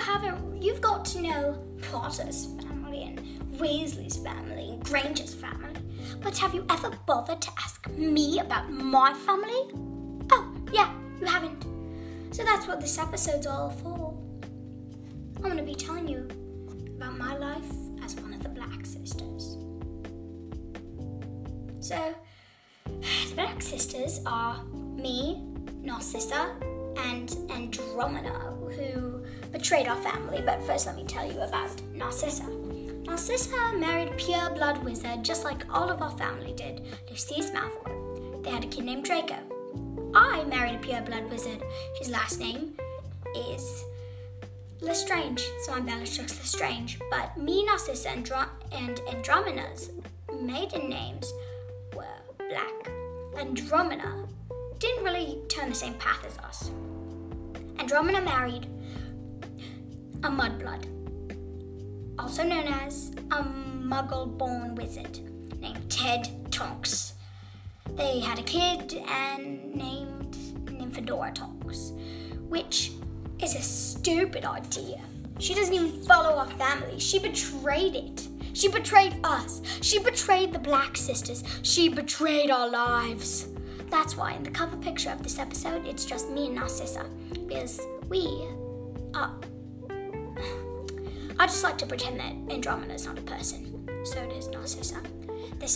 haven't. You've got to know Potter's family and Weasley's family and Granger's family. But have you ever bothered to ask me about my family? Oh, yeah, you haven't. So that's what this episode's all for. I'm going to be telling you about my life as one of the Black Sisters. So, the Black Sisters are me, Narcissa, and Andromeda, who betrayed our family. But first, let me tell you about Narcissa. Narcissa married pure blood wizard, just like all of our family did, Lucius Malfoy. They had a kid named Draco. I married a pure blood wizard. His last name is Lestrange, so I'm Bellatrix Lestrange. But me, Narcissa, and, Dro- and Andromeda's maiden names were Black. Andromeda didn't really turn the same path as us. Andromeda married a mudblood, also known as a muggle born wizard named Ted Tonks. They had a kid and named Nymphadora Tonks, which is a stupid idea. She doesn't even follow our family. She betrayed it. She betrayed us. She betrayed the Black Sisters. She betrayed our lives. That's why in the cover picture of this episode, it's just me and Narcissa, because we are. I just like to pretend that Andromeda is not a person. So does Narcissa. They said